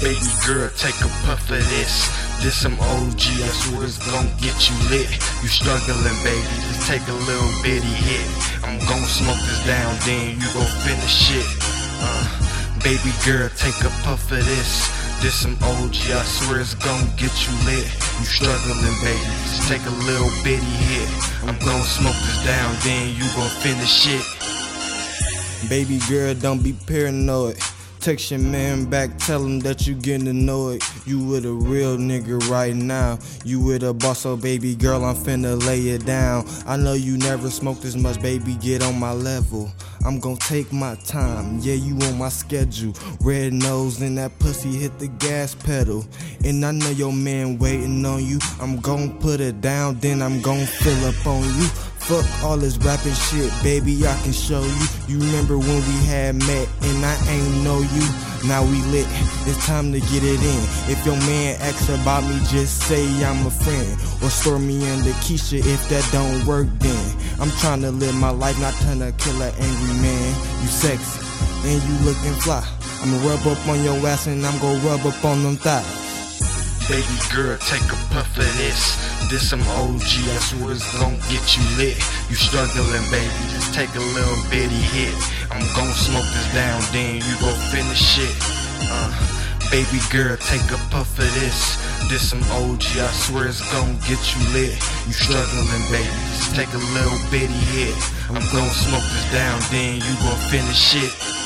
Baby girl, take a puff of this. This some OG, I swear it's gon' get you lit. You struggling, baby, just take a little bitty hit. I'm gon' smoke this down, then you gon' finish it. Uh, baby girl, take a puff of this. This some OG, I swear it's gon' get you lit. You struggling, baby, just take a little bitty hit. I'm gon' smoke this down, then you gon' finish it. Baby girl, don't be paranoid. Text your man back, tell him that you getting annoyed. You with a real nigga right now. You with a boss, so baby girl, I'm finna lay it down. I know you never smoked as much, baby, get on my level. I'm gon' take my time, yeah, you on my schedule. Red nose and that pussy hit the gas pedal. And I know your man waiting on you. I'm gon' put it down, then I'm gon' fill up on you. Fuck all this rapping shit, baby, I can show you. You remember when we had met and I ain't know you. Now we lit, it's time to get it in. If your man asks about me, just say I'm a friend. Or store me under Keisha if that don't work then. I'm trying to live my life, not trying to kill an angry man. You sexy, and you looking fly. I'ma rub up on your ass and I'm gonna rub up on them thighs. Baby girl, take a puff of this. This some OG, I swear it's gon' get you lit. You struggling, baby, just take a little bitty hit. I'm gon' smoke this down, then you gon' finish it. Uh, baby girl, take a puff of this. This some OG, I swear it's gon' get you lit. You struggling, baby, just take a little bitty hit. I'm gon' smoke this down, then you gon' finish it.